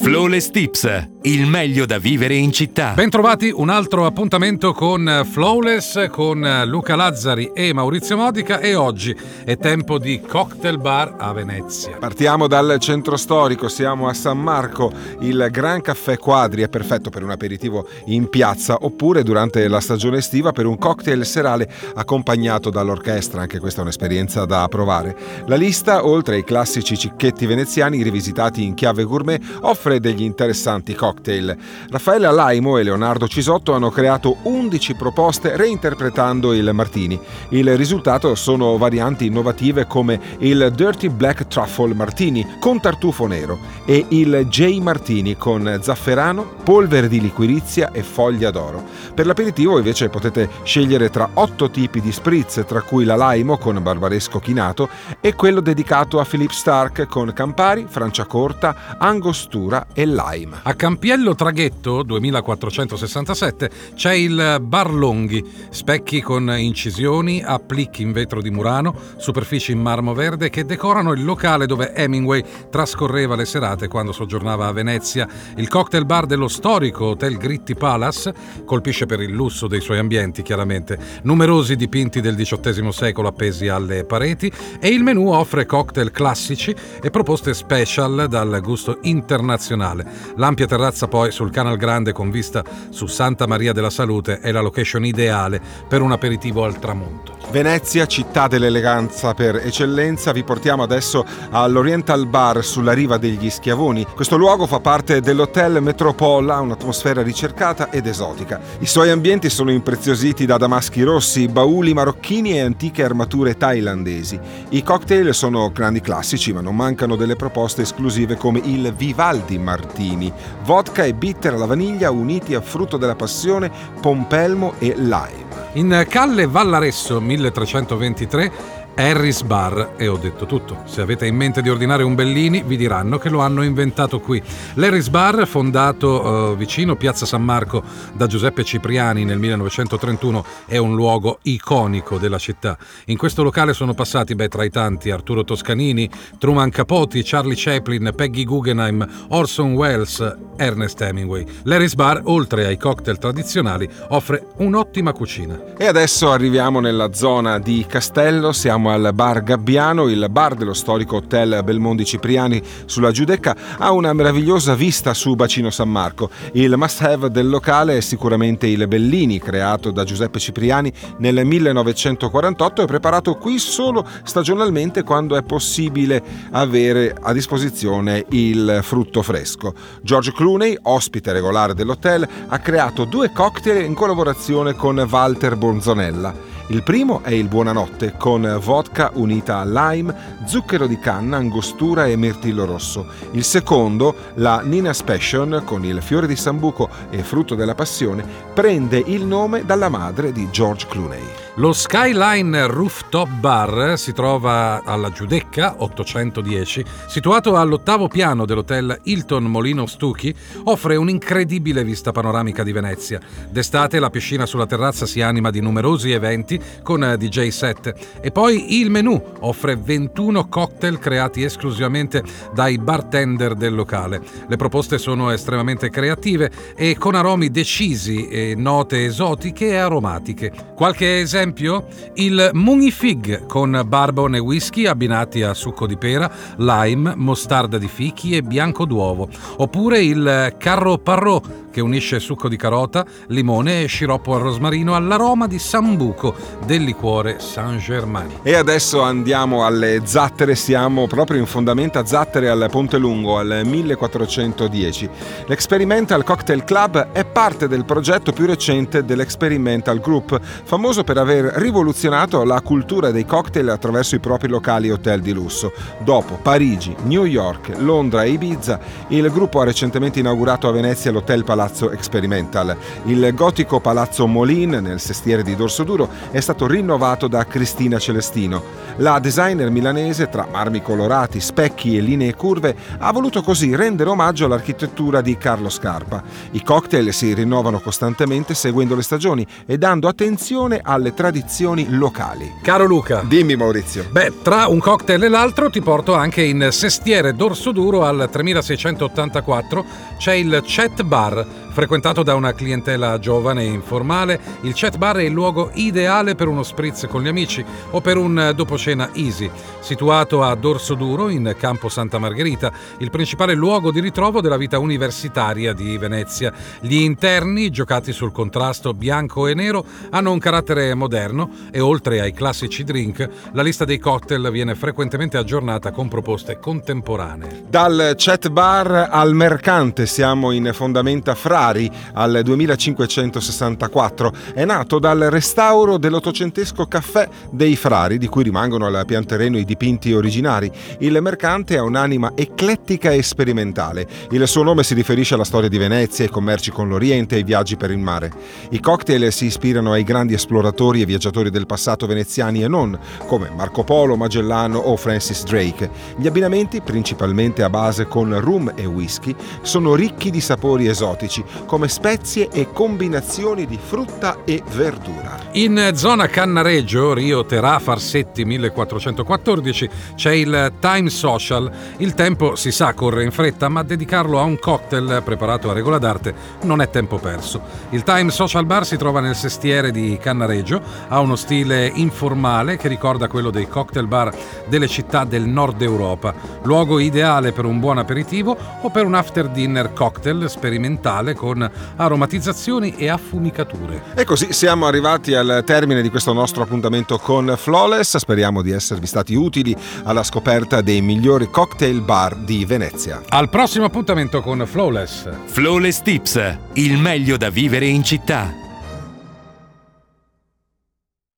Flawless Tips, il meglio da vivere in città. Bentrovati, un altro appuntamento con Flawless, con Luca Lazzari e Maurizio Modica e oggi è tempo di cocktail bar a Venezia. Partiamo dal centro storico, siamo a San Marco, il Gran Caffè Quadri è perfetto per un aperitivo in piazza oppure durante la stagione estiva per un cocktail serale accompagnato dall'orchestra, anche questa è un'esperienza da provare. La lista, oltre ai classici cicchetti veneziani rivisitati in chiave gourmet, offre offre degli interessanti cocktail. Raffaele Laimo e Leonardo Cisotto hanno creato 11 proposte reinterpretando il Martini. Il risultato sono varianti innovative come il Dirty Black Truffle Martini con tartufo nero e il J Martini con zafferano, polvere di liquirizia e foglia d'oro. Per l'aperitivo invece potete scegliere tra 8 tipi di spritz, tra cui la Laimo con barbaresco chinato e quello dedicato a Philip Stark con Campari, Franciacorta, Angostura Pescara e Lime. A Campiello Traghetto 2467 c'è il Bar Longhi, specchi con incisioni, applichi in vetro di Murano, superfici in marmo verde che decorano il locale dove Hemingway trascorreva le serate quando soggiornava a Venezia. Il cocktail bar dello storico Hotel Gritti Palace colpisce per il lusso dei suoi ambienti, chiaramente. Numerosi dipinti del XVIII secolo appesi alle pareti e il menù offre cocktail classici e proposte special dal gusto internazionale nazionale. L'ampia terrazza poi sul Canal Grande con vista su Santa Maria della Salute è la location ideale per un aperitivo al tramonto. Venezia, città dell'eleganza per eccellenza, vi portiamo adesso all'Oriental Bar sulla riva degli Schiavoni. Questo luogo fa parte dell'Hotel Metropola, un'atmosfera ricercata ed esotica. I suoi ambienti sono impreziositi da damaschi rossi, bauli marocchini e antiche armature thailandesi. I cocktail sono grandi classici, ma non mancano delle proposte esclusive come il Vivaldi Martini, vodka e bitter alla vaniglia uniti a frutto della passione, pompelmo e lime. In Calle Vallaresso 1323 Harris Bar e ho detto tutto. Se avete in mente di ordinare un Bellini, vi diranno che lo hanno inventato qui. L'Harris Bar, fondato eh, vicino Piazza San Marco da Giuseppe Cipriani nel 1931, è un luogo iconico della città. In questo locale sono passati, beh, tra i tanti, Arturo Toscanini, Truman Capote, Charlie Chaplin, Peggy Guggenheim, Orson Welles, Ernest Hemingway. L'Harris Bar, oltre ai cocktail tradizionali, offre un'ottima cucina. E adesso arriviamo nella zona di Castello, siamo al bar Gabbiano, il bar dello storico hotel Belmondi Cipriani sulla Giudecca, ha una meravigliosa vista su Bacino San Marco. Il must have del locale è sicuramente il Bellini, creato da Giuseppe Cipriani nel 1948 e preparato qui solo stagionalmente quando è possibile avere a disposizione il frutto fresco. George Clooney, ospite regolare dell'hotel, ha creato due cocktail in collaborazione con Walter Bonzonella. Il primo è il Buonanotte con vodka unita a lime, zucchero di canna, angostura e mirtillo rosso. Il secondo, la Nina's Passion con il fiore di sambuco e frutto della passione, prende il nome dalla madre di George Clooney. Lo Skyline Rooftop Bar si trova alla Giudecca 810, situato all'ottavo piano dell'hotel Hilton Molino Stucchi, offre un'incredibile vista panoramica di Venezia. D'estate la piscina sulla terrazza si anima di numerosi eventi con eh, DJ set. E poi il menù offre 21 cocktail creati esclusivamente dai bartender del locale. Le proposte sono estremamente creative e con aromi decisi e note esotiche e aromatiche. Qualche esempio? Il Mungi Fig con barbon e whisky abbinati a succo di pera, lime, mostarda di fichi e bianco d'uovo. Oppure il Carro Parrot che unisce succo di carota, limone e sciroppo al rosmarino all'aroma di sambuco del liquore Saint-Germain. E adesso andiamo alle zattere, siamo proprio in fondamenta zattere al Ponte Lungo al 1410. L'Experimental Cocktail Club è parte del progetto più recente dell'Experimental Group, famoso per aver rivoluzionato la cultura dei cocktail attraverso i propri locali hotel di lusso. Dopo Parigi, New York, Londra e Ibiza, il gruppo ha recentemente inaugurato a Venezia l'Hotel Palazzo Experimental. Il gotico Palazzo Molin nel sestiere di Dorsoduro è stato rinnovato da Cristina Celestino. La designer milanese, tra marmi colorati, specchi e linee curve, ha voluto così rendere omaggio all'architettura di Carlo Scarpa. I cocktail si rinnovano costantemente seguendo le stagioni e dando attenzione alle tradizioni locali. Caro Luca. Dimmi Maurizio. Beh, tra un cocktail e l'altro ti porto anche in Sestiere Dorsoduro al 3684 c'è il Chat Bar Frequentato da una clientela giovane e informale, il chat bar è il luogo ideale per uno spritz con gli amici o per un dopocena easy. Situato a Dorso Duro, in Campo Santa Margherita, il principale luogo di ritrovo della vita universitaria di Venezia. Gli interni, giocati sul contrasto bianco e nero, hanno un carattere moderno e oltre ai classici drink, la lista dei cocktail viene frequentemente aggiornata con proposte contemporanee. Dal chat bar al mercante siamo in fondamenta fra Bari al 2564. È nato dal restauro dell'ottocentesco caffè dei Frari, di cui rimangono al pian terreno i dipinti originari. Il mercante ha un'anima eclettica e sperimentale. Il suo nome si riferisce alla storia di Venezia, ai commerci con l'Oriente e ai viaggi per il mare. I cocktail si ispirano ai grandi esploratori e viaggiatori del passato veneziani e non, come Marco Polo, Magellano o Francis Drake. Gli abbinamenti, principalmente a base con rum e whisky, sono ricchi di sapori esotici, come spezie e combinazioni di frutta e verdura. In zona Cannareggio, Rio Terà Farsetti 1414, c'è il Time Social. Il tempo, si sa, corre in fretta, ma dedicarlo a un cocktail preparato a regola d'arte non è tempo perso. Il Time Social Bar si trova nel sestiere di Cannareggio, ha uno stile informale che ricorda quello dei cocktail bar delle città del nord Europa. Luogo ideale per un buon aperitivo o per un after dinner cocktail sperimentale con aromatizzazioni e affumicature. E così siamo arrivati al termine di questo nostro appuntamento con Flawless. Speriamo di esservi stati utili alla scoperta dei migliori cocktail bar di Venezia. Al prossimo appuntamento con Flawless. Flawless Tips, il meglio da vivere in città.